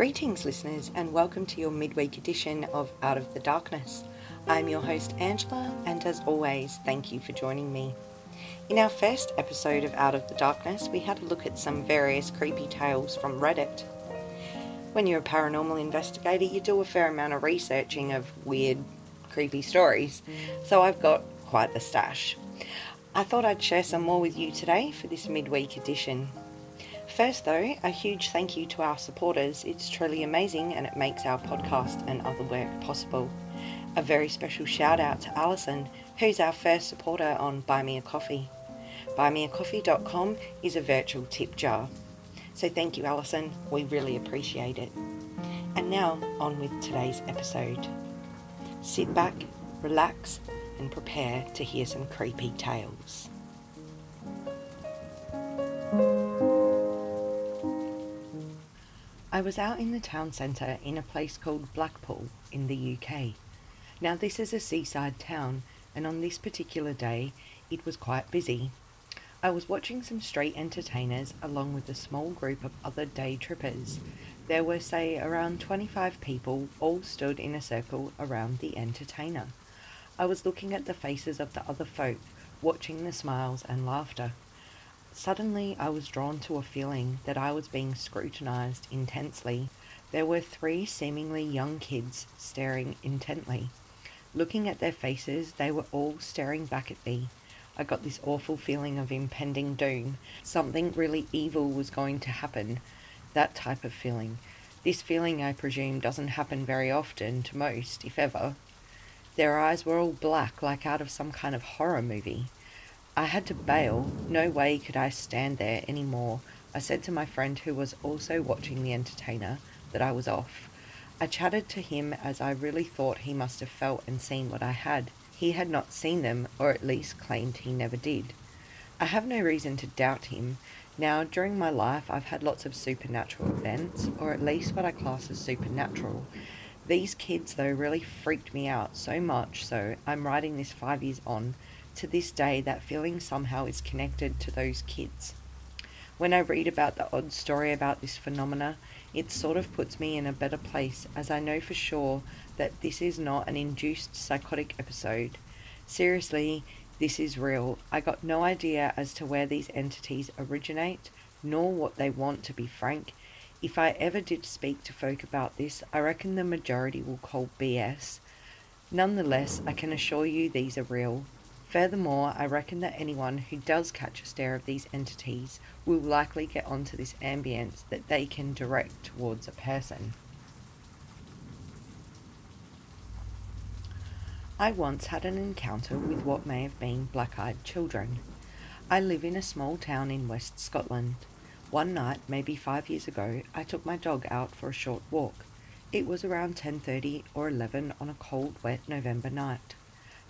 Greetings, listeners, and welcome to your midweek edition of Out of the Darkness. I'm your host, Angela, and as always, thank you for joining me. In our first episode of Out of the Darkness, we had a look at some various creepy tales from Reddit. When you're a paranormal investigator, you do a fair amount of researching of weird, creepy stories, so I've got quite the stash. I thought I'd share some more with you today for this midweek edition. First, though, a huge thank you to our supporters. It's truly amazing and it makes our podcast and other work possible. A very special shout out to Alison, who's our first supporter on Buy Me a Coffee. BuyMeACoffee.com is a virtual tip jar. So thank you, Alison. We really appreciate it. And now, on with today's episode. Sit back, relax, and prepare to hear some creepy tales. I was out in the town centre in a place called Blackpool in the UK. Now, this is a seaside town, and on this particular day, it was quite busy. I was watching some street entertainers along with a small group of other day trippers. There were, say, around 25 people, all stood in a circle around the entertainer. I was looking at the faces of the other folk, watching the smiles and laughter. Suddenly, I was drawn to a feeling that I was being scrutinized intensely. There were three seemingly young kids staring intently. Looking at their faces, they were all staring back at me. I got this awful feeling of impending doom. Something really evil was going to happen. That type of feeling. This feeling, I presume, doesn't happen very often to most, if ever. Their eyes were all black, like out of some kind of horror movie. I had to bail. No way could I stand there any more. I said to my friend, who was also watching the entertainer, that I was off. I chatted to him as I really thought he must have felt and seen what I had. He had not seen them, or at least claimed he never did. I have no reason to doubt him. Now, during my life, I've had lots of supernatural events, or at least what I class as supernatural. These kids, though, really freaked me out so much so I'm writing this five years on. To this day, that feeling somehow is connected to those kids. When I read about the odd story about this phenomena, it sort of puts me in a better place as I know for sure that this is not an induced psychotic episode. Seriously, this is real. I got no idea as to where these entities originate, nor what they want, to be frank, if I ever did speak to folk about this, I reckon the majority will call BS. Nonetheless, I can assure you these are real. Furthermore, I reckon that anyone who does catch a stare of these entities will likely get onto this ambience that they can direct towards a person. I once had an encounter with what may have been black eyed children. I live in a small town in West Scotland. One night, maybe five years ago, I took my dog out for a short walk. It was around 10:30 or 11 on a cold, wet November night.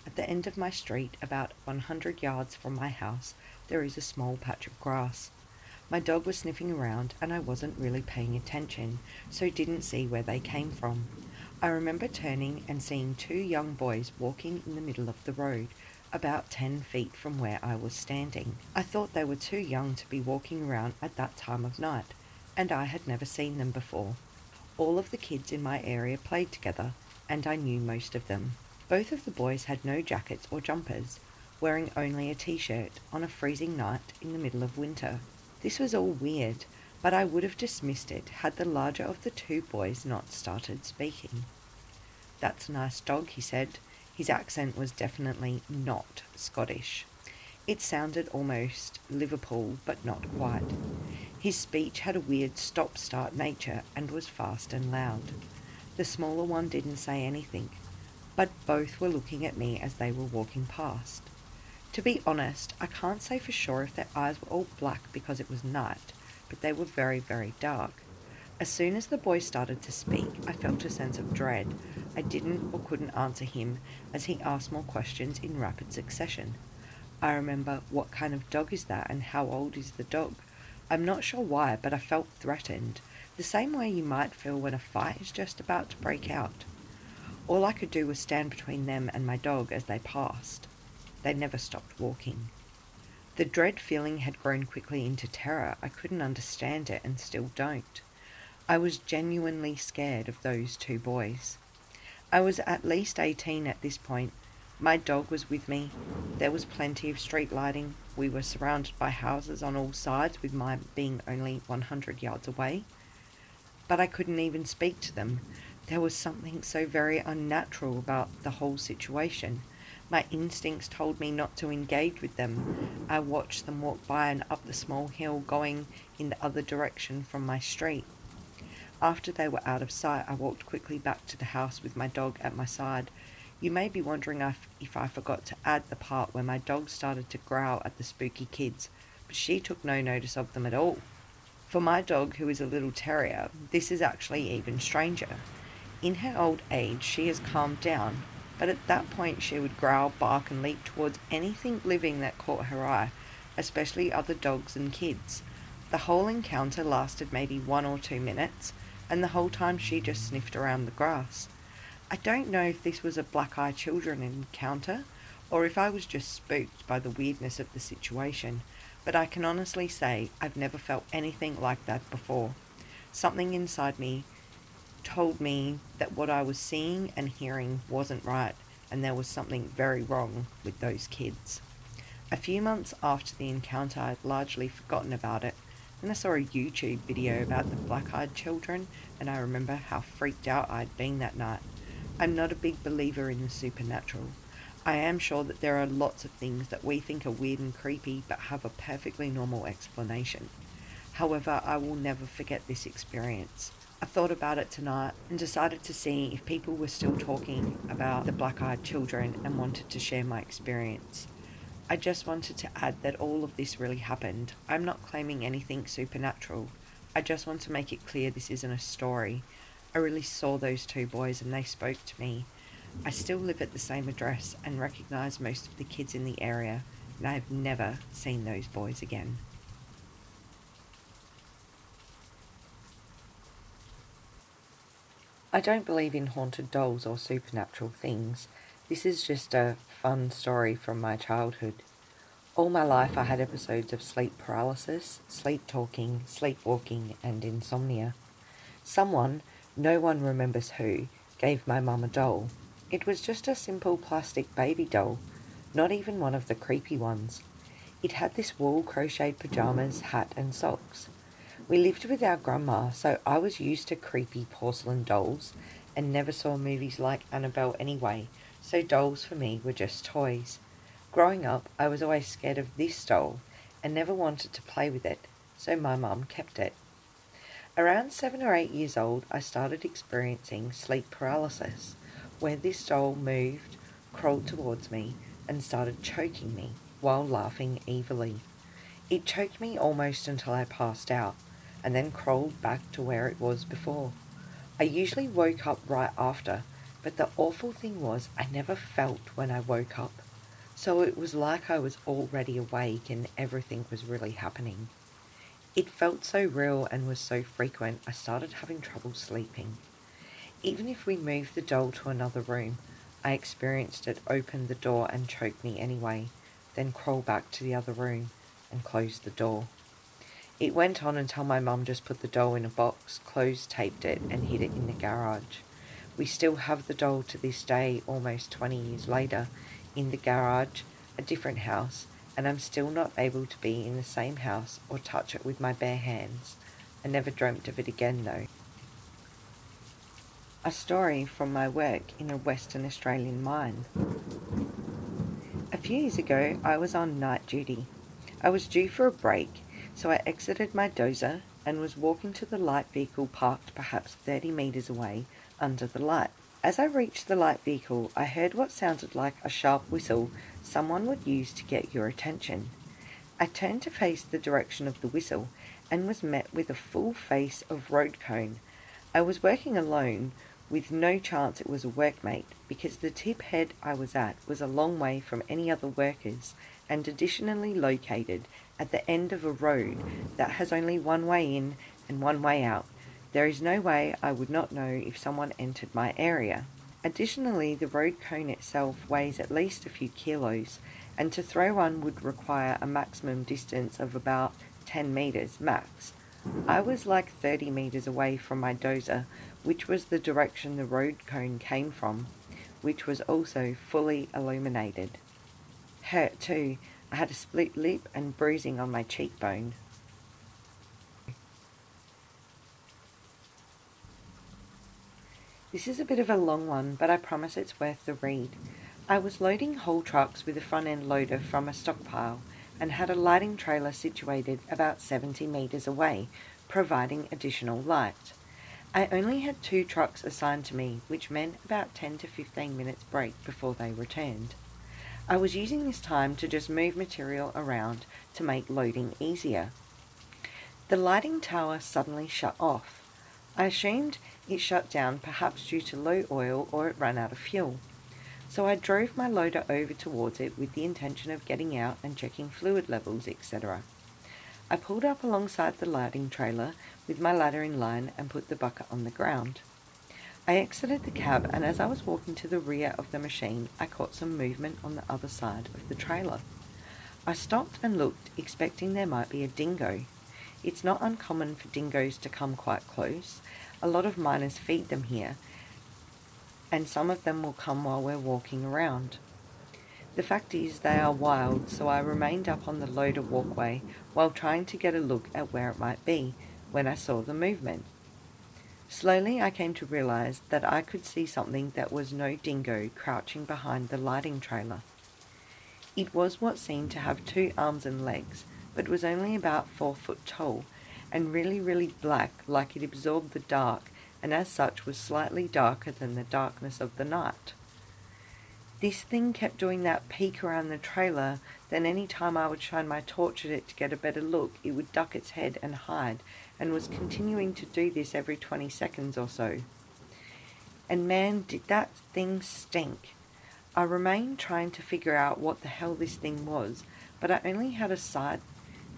At the end of my street, about 100 yards from my house, there is a small patch of grass. My dog was sniffing around and I wasn't really paying attention, so didn't see where they came from. I remember turning and seeing two young boys walking in the middle of the road, about 10 feet from where I was standing. I thought they were too young to be walking around at that time of night, and I had never seen them before. All of the kids in my area played together, and I knew most of them. Both of the boys had no jackets or jumpers, wearing only a t shirt on a freezing night in the middle of winter. This was all weird, but I would have dismissed it had the larger of the two boys not started speaking. That's a nice dog, he said. His accent was definitely not Scottish. It sounded almost Liverpool, but not quite. His speech had a weird stop start nature and was fast and loud. The smaller one didn't say anything, but both were looking at me as they were walking past. To be honest, I can't say for sure if their eyes were all black because it was night, but they were very, very dark. As soon as the boy started to speak, I felt a sense of dread. I didn't or couldn't answer him as he asked more questions in rapid succession. I remember, what kind of dog is that and how old is the dog? I'm not sure why, but I felt threatened, the same way you might feel when a fight is just about to break out. All I could do was stand between them and my dog as they passed. They never stopped walking. The dread feeling had grown quickly into terror. I couldn't understand it and still don't. I was genuinely scared of those two boys. I was at least 18 at this point. My dog was with me. There was plenty of street lighting. We were surrounded by houses on all sides, with mine being only 100 yards away. But I couldn't even speak to them. There was something so very unnatural about the whole situation. My instincts told me not to engage with them. I watched them walk by and up the small hill going in the other direction from my street. After they were out of sight, I walked quickly back to the house with my dog at my side. You may be wondering if, I forgot to add the part where my dog started to growl at the spooky kids, but she took no notice of them at all. For my dog, who is a little terrier, this is actually even stranger. In her old age, she has calmed down, but at that point she would growl, bark, and leap towards anything living that caught her eye, especially other dogs and kids. The whole encounter lasted maybe one or two minutes, and the whole time she just sniffed around the grass. I don't know if this was a black eye children encounter or if I was just spooked by the weirdness of the situation, but I can honestly say I've never felt anything like that before. Something inside me told me that what I was seeing and hearing wasn't right, and there was something very wrong with those kids. A few months after the encounter, I'd largely forgotten about it, and I saw a YouTube video about the black eyed children, and I remember how freaked out I'd been that night. I'm not a big believer in the supernatural. I am sure that there are lots of things that we think are weird and creepy but have a perfectly normal explanation. However, I will never forget this experience. I thought about it tonight and decided to see if people were still talking about the black eyed children and wanted to share my experience. I just wanted to add that all of this really happened. I'm not claiming anything supernatural. I just want to make it clear this isn't a story. I really saw those two boys and they spoke to me. I still live at the same address and recognise most of the kids in the area, and I have never seen those boys again. I don't believe in haunted dolls or supernatural things. This is just a fun story from my childhood. All my life I had episodes of sleep paralysis, sleep talking, sleepwalking, and insomnia. Someone, no one remembers who, gave my mum a doll. It was just a simple plastic baby doll, not even one of the creepy ones. It had this wool crocheted pajamas, hat, and socks. We lived with our grandma, so I was used to creepy porcelain dolls and never saw movies like Annabelle anyway, so dolls for me were just toys. Growing up, I was always scared of this doll and never wanted to play with it, so my mum kept it. Around seven or eight years old, I started experiencing sleep paralysis, where this doll moved, crawled towards me, and started choking me while laughing evilly. It choked me almost until I passed out and then crawled back to where it was before. I usually woke up right after, but the awful thing was I never felt when I woke up. So it was like I was already awake and everything was really happening. It felt so real and was so frequent, I started having trouble sleeping. Even if we moved the doll to another room, I experienced it open the door and choke me anyway, then crawl back to the other room and close the door. It went on until my mum just put the doll in a box, closed taped it, and hid it in the garage. We still have the doll to this day, almost 20 years later, in the garage, a different house, and I'm still not able to be in the same house or touch it with my bare hands. I never dreamt of it again though. A story from my work in a Western Australian mine. A few years ago, I was on night duty. I was due for a break so I exited my dozer and was walking to the light vehicle parked perhaps 30 metres away under the light. As I reached the light vehicle, I heard what sounded like a sharp whistle someone would use to get your attention. I turned to face the direction of the whistle and was met with a full face of road cone. I was working alone, with no chance it was a workmate, because the tip head I was at was a long way from any other workers and additionally located at the end of a road that has only one way in and one way out. There is no way I would not know if someone entered my area. Additionally, the road cone itself weighs at least a few kilos, and to throw one would require a maximum distance of about 10 metres max. I was like 30 metres away from my dozer, which was the direction the road cone came from, which was also fully illuminated. Hurt too, I had a split lip and bruising on my cheekbone. This is a bit of a long one, but I promise it's worth the read. I was loading haul trucks with a front end loader from a stockpile and had a lighting trailer situated about 70 metres away, providing additional light. I only had two trucks assigned to me, which meant about 10 to 15 minutes break before they returned. I was using this time to just move material around to make loading easier. The lighting tower suddenly shut off. I assumed it shut down perhaps due to low oil or it ran out of fuel so I drove my loader over towards it with the intention of getting out and checking fluid levels, etc. I pulled up alongside the lighting trailer with my ladder in line and put the bucket on the ground. I exited the cab and as I was walking to the rear of the machine, I caught some movement on the other side of the trailer. I stopped and looked, expecting there might be a dingo. It's not uncommon for dingoes to come quite close. A lot of miners feed them here, and some of them will come while we're walking around. The fact is, they are wild, so I remained up on the loader walkway while trying to get a look at where it might be when I saw the movement. Slowly, I came to realize that I could see something that was no dingo crouching behind the lighting trailer. It was what seemed to have two arms and legs, but was only about four foot tall and really, really black, like it absorbed the dark and as such was slightly darker than the darkness of the night. This thing kept doing that peek around the trailer, then any time I would shine my torch at it to get a better look, it would duck its head and hide, and was continuing to do this every 20 seconds or so. And man, did that thing stink. I remained trying to figure out what the hell this thing was, but I only had a side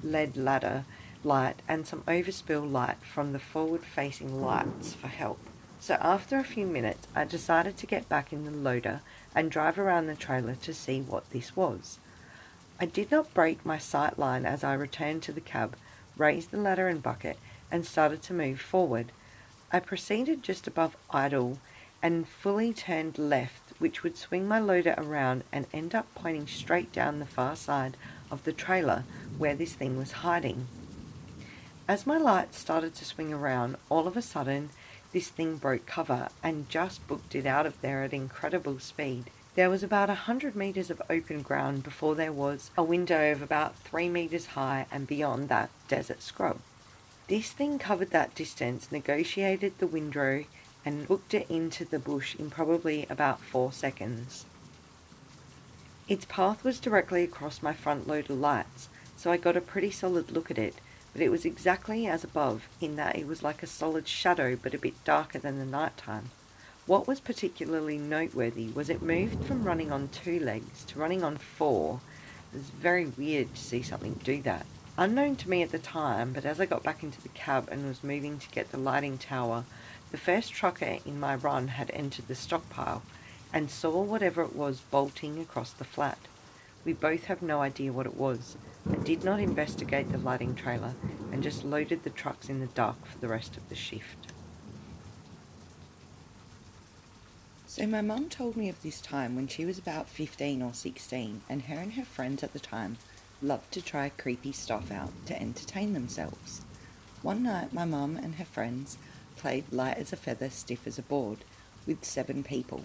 lead ladder light and some overspill light from the forward facing lights for help. So after a few minutes, I decided to get back in the loader and drive around the trailer to see what this was. I did not break my sight line as I returned to the cab, raised the ladder and bucket, and started to move forward. I proceeded just above idle and fully turned left, which would swing my loader around and end up pointing straight down the far side of the trailer where this thing was hiding. As my light started to swing around, all of a sudden this thing broke cover and just booked it out of there at incredible speed. There was about a hundred metres of open ground before there was a windrow of about three metres high and beyond that desert scrub. This thing covered that distance, negotiated the windrow, and booked it into the bush in probably about four seconds. Its path was directly across my front loader lights, so I got a pretty solid look at it but it was exactly as above in that it was like a solid shadow but a bit darker than the night time. What was particularly noteworthy was it moved from running on two legs to running on four. It was very weird to see something do that. Unknown to me at the time, but as I got back into the cab and was moving to get the lighting tower, the first trucker in my run had entered the stockpile and saw whatever it was bolting across the flat. We both have no idea what it was, and did not investigate the lighting trailer and just loaded the trucks in the dark for the rest of the shift. So, my mum told me of this time when she was about 15 or 16, and her and her friends at the time loved to try creepy stuff out to entertain themselves. One night, my mum and her friends played light as a feather, stiff as a board, with seven people.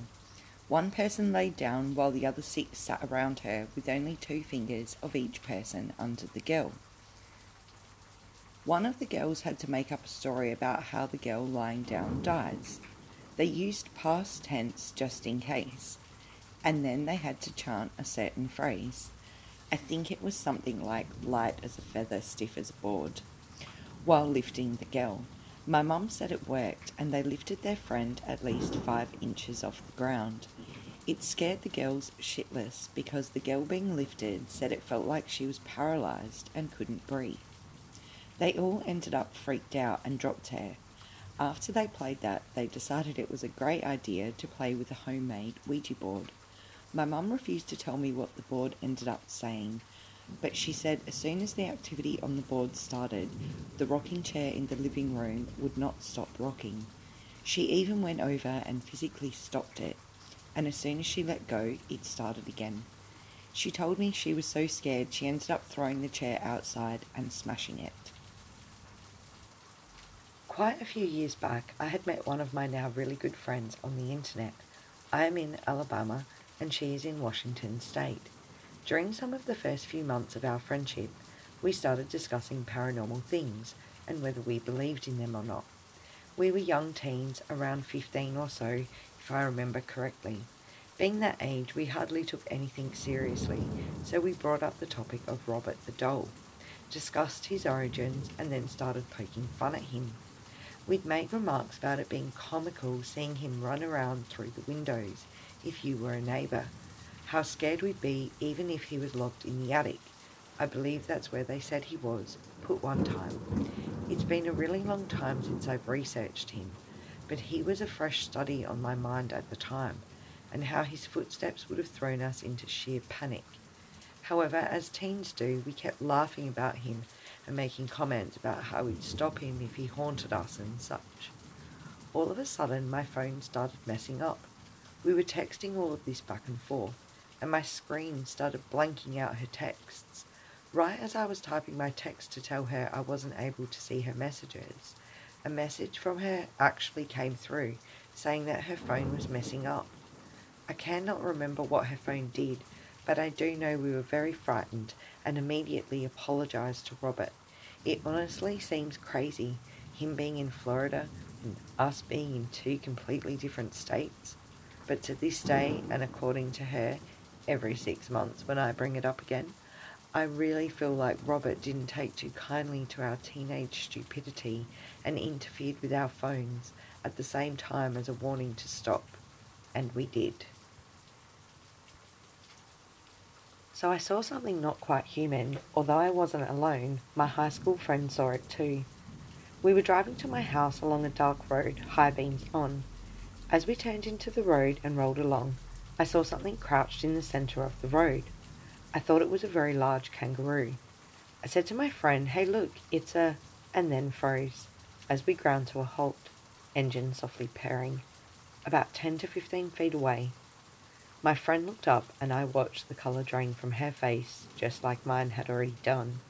One person laid down while the other six sat around her with only two fingers of each person under the girl. One of the girls had to make up a story about how the girl lying down dies. They used past tense just in case, and then they had to chant a certain phrase. I think it was something like light as a feather, stiff as a board, while lifting the girl. My mum said it worked, and they lifted their friend at least five inches off the ground. It scared the girls shitless because the girl being lifted said it felt like she was paralysed and couldn't breathe. They all ended up freaked out and dropped her. After they played that, they decided it was a great idea to play with a homemade Ouija board. My mum refused to tell me what the board ended up saying, but she said as soon as the activity on the board started, the rocking chair in the living room would not stop rocking. She even went over and physically stopped it, and as soon as she let go, it started again. She told me she was so scared she ended up throwing the chair outside and smashing it. Quite a few years back, I had met one of my now really good friends on the internet. I am in Alabama and she is in Washington State. During some of the first few months of our friendship, we started discussing paranormal things and whether we believed in them or not. We were young teens, around 15 or so, if I remember correctly. Being that age, we hardly took anything seriously, so we brought up the topic of Robert the Doll, discussed his origins, and then started poking fun at him. We'd make remarks about it being comical seeing him run around through the windows if you were a neighbour, how scared we'd be even if he was locked in the attic. I believe that's where they said he was, put one time. It's been a really long time since I've researched him, but he was a fresh study on my mind at the time, and how his footsteps would have thrown us into sheer panic. However, as teens do, we kept laughing about him and making comments about how we'd stop him if he haunted us and such. All of a sudden, my phone started messing up. We were texting all of this back and forth, and my screen started blanking out her texts. Right as I was typing my text to tell her I wasn't able to see her messages, a message from her actually came through saying that her phone was messing up. I cannot remember what her phone did, but I do know we were very frightened and immediately apologised to Robert. It honestly seems crazy, him being in Florida and us being in two completely different states. But to this day, and according to her, every six months when I bring it up again, I really feel like Robert didn't take too kindly to our teenage stupidity and interfered with our phones at the same time as a warning to stop. And we did. So I saw something not quite human. Although I wasn't alone, my high school friend saw it too. We were driving to my house along a dark road, high beams on. As we turned into the road and rolled along, I saw something crouched in the centre of the road. I thought it was a very large kangaroo. I said to my friend, Hey, look, it's a. and then froze as we ground to a halt, engine softly purring, about 10 to 15 feet away. My friend looked up and I watched the colour drain from her face, just like mine had already done.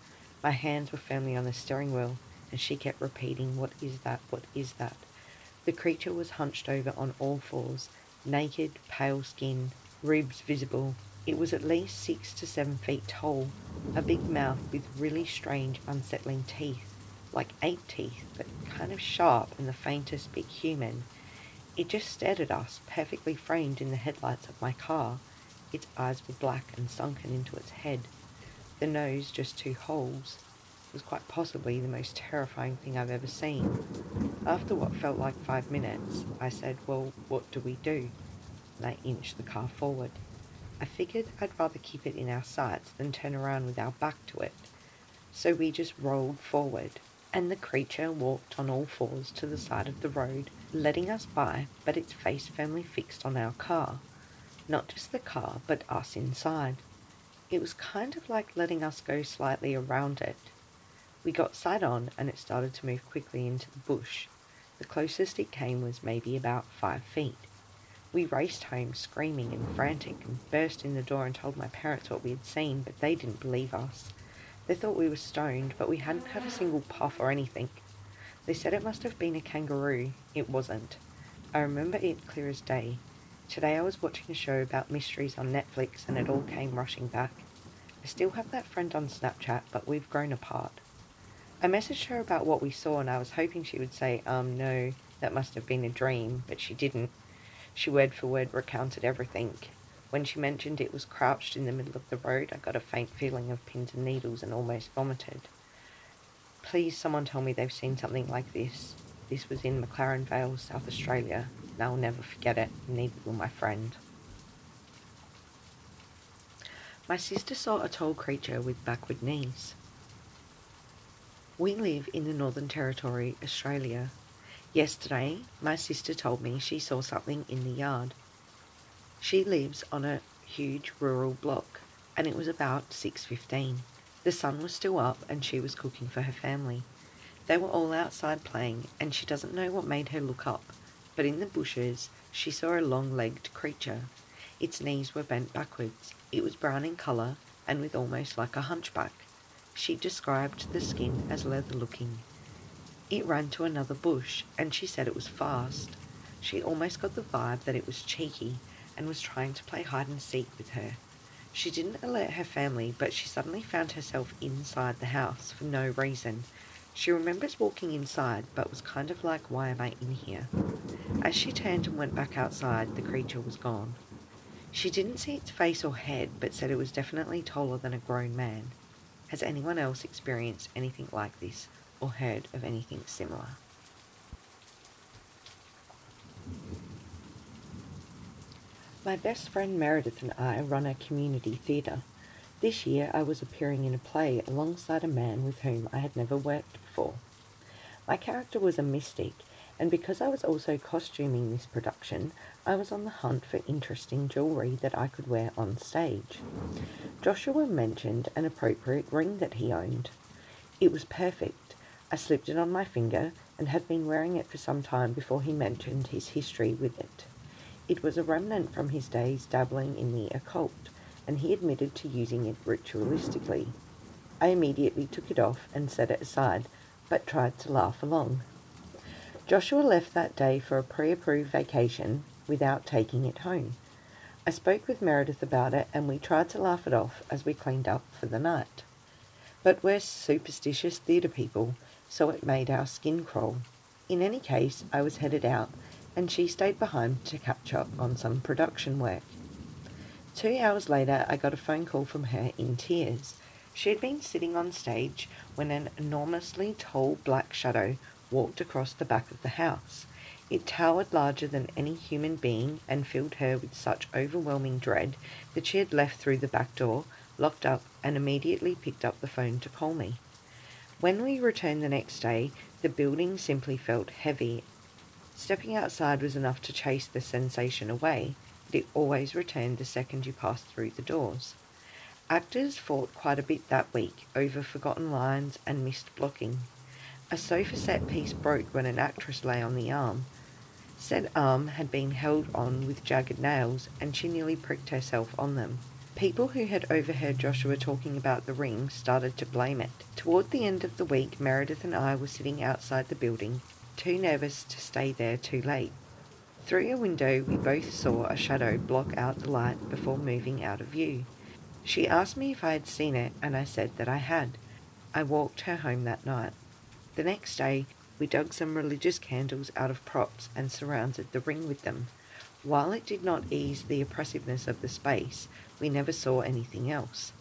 My hands were firmly on the steering wheel and she kept repeating, What is that? What is that? The creature was hunched over on all fours, naked, pale skin, ribs visible. It was at least six to seven feet tall, a big mouth with really strange, unsettling teeth, like ape teeth, but kind of sharp and the faintest bit human. It just stared at us, perfectly framed in the headlights of my car. Its eyes were black and sunken into its head. The nose just two holes. Was quite possibly the most terrifying thing I've ever seen. After what felt like five minutes, I said, Well, what do we do? And I inched the car forward. I figured I'd rather keep it in our sights than turn around with our back to it. So we just rolled forward, and the creature walked on all fours to the side of the road letting us by, but its face firmly fixed on our car. Not just the car, but us inside. It was kind of like letting us go slightly around it. We got side on and it started to move quickly into the bush. The closest it came was maybe about five feet. We raced home screaming and frantic and burst in the door and told my parents what we had seen, but they didn't believe us. They thought we were stoned, but we hadn't had a single puff or anything. They said it must have been a kangaroo. It wasn't. I remember it clear as day. Today I was watching a show about mysteries on Netflix and it all came rushing back. I still have that friend on Snapchat, but we've grown apart. I messaged her about what we saw and I was hoping she would say, um, no, that must have been a dream, but she didn't. She word for word recounted everything. When she mentioned it was crouched in the middle of the road, I got a faint feeling of pins and needles and almost vomited. Please, someone tell me they've seen something like this. This was in McLaren Vale, South Australia, and I'll never forget it, neither will my friend. My sister saw a tall creature with backward knees. We live in the Northern Territory, Australia. Yesterday, my sister told me she saw something in the yard. She lives on a huge rural block, and it was about 6.15. The sun was still up and she was cooking for her family. They were all outside playing, and she doesn't know what made her look up, but in the bushes she saw a long legged creature. Its knees were bent backwards. It was brown in colour and with almost like a hunchback. She described the skin as leather looking. It ran to another bush, and she said it was fast. She almost got the vibe that it was cheeky and was trying to play hide and seek with her. She didn't alert her family, but she suddenly found herself inside the house for no reason. She remembers walking inside, but was kind of like, why am I in here? As she turned and went back outside, the creature was gone. She didn't see its face or head, but said it was definitely taller than a grown man. Has anyone else experienced anything like this or heard of anything similar? My best friend Meredith and I run a community theatre. This year I was appearing in a play alongside a man with whom I had never worked before. My character was a mystic, and because I was also costuming this production, I was on the hunt for interesting jewellery that I could wear on stage. Joshua mentioned an appropriate ring that he owned. It was perfect. I slipped it on my finger and had been wearing it for some time before he mentioned his history with it. It was a remnant from his days dabbling in the occult, and he admitted to using it ritualistically. I immediately took it off and set it aside, but tried to laugh along. Joshua left that day for a pre approved vacation without taking it home. I spoke with Meredith about it and we tried to laugh it off as we cleaned up for the night. But we're superstitious theatre people, so it made our skin crawl. In any case, I was headed out and she stayed behind to catch up on some production work. Two hours later, I got a phone call from her in tears. She had been sitting on stage when an enormously tall black shadow walked across the back of the house. It towered larger than any human being and filled her with such overwhelming dread that she had left through the back door, locked up, and immediately picked up the phone to call me. When we returned the next day, the building simply felt heavy Stepping outside was enough to chase the sensation away, but it always returned the second you passed through the doors. Actors fought quite a bit that week over forgotten lines and missed blocking. A sofa set piece broke when an actress lay on the arm. Said arm had been held on with jagged nails, and she nearly pricked herself on them. People who had overheard Joshua talking about the ring started to blame it. Toward the end of the week, Meredith and I were sitting outside the building, too nervous to stay there too late. Through a window, we both saw a shadow block out the light before moving out of view. She asked me if I had seen it, and I said that I had. I walked her home that night. The next day, we dug some religious candles out of props and surrounded the ring with them. While it did not ease the oppressiveness of the space, we never saw anything else.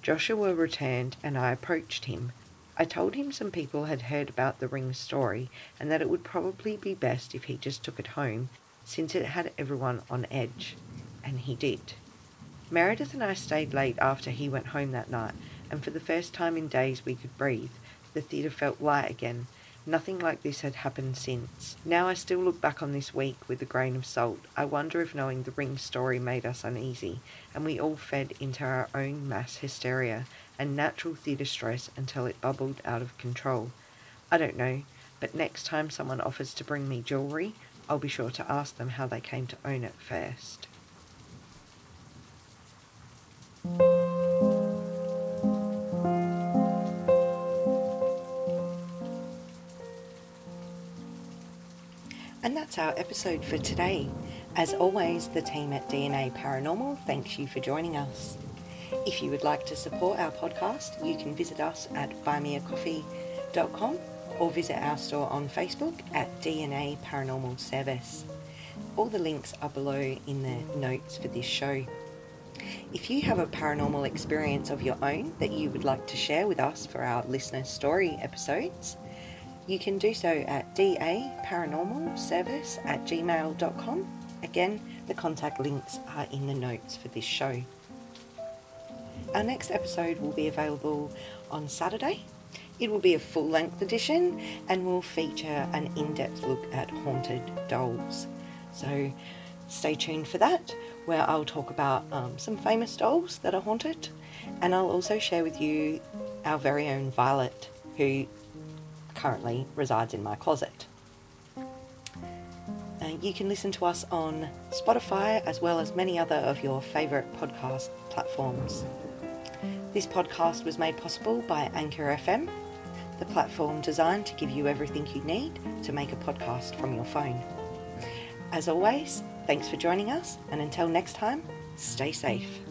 Joshua returned, and I approached him. I told him some people had heard about the ring story and that it would probably be best if he just took it home since it had everyone on edge. And he did. Meredith and I stayed late after he went home that night, and for the first time in days we could breathe. The theatre felt light again. Nothing like this had happened since. Now I still look back on this week with a grain of salt. I wonder if knowing the ring story made us uneasy, and we all fed into our own mass hysteria and natural theatre stress until it bubbled out of control. I don't know, but next time someone offers to bring me jewellery, I'll be sure to ask them how they came to own it first. And that's our episode for today. As always, the team at DNA Paranormal thanks you for joining us. If you would like to support our podcast, you can visit us at buymeacoffee.com or visit our store on Facebook at DNA Paranormal Service. All the links are below in the notes for this show. If you have a paranormal experience of your own that you would like to share with us for our listener story episodes, you can do so at dnaparanormalservice at gmail.com. Again, the contact links are in the notes for this show. Our next episode will be available on Saturday. It will be a full length edition and will feature an in depth look at haunted dolls. So stay tuned for that, where I'll talk about um, some famous dolls that are haunted And I'll also share with you our very own Violet, who currently resides in my closet. Uh, you can listen to us on Spotify as well as many other of your favourite podcast platforms. This podcast was made possible by Anchor FM, the platform designed to give you everything you need to make a podcast from your phone. As always, thanks for joining us, and until next time, stay safe.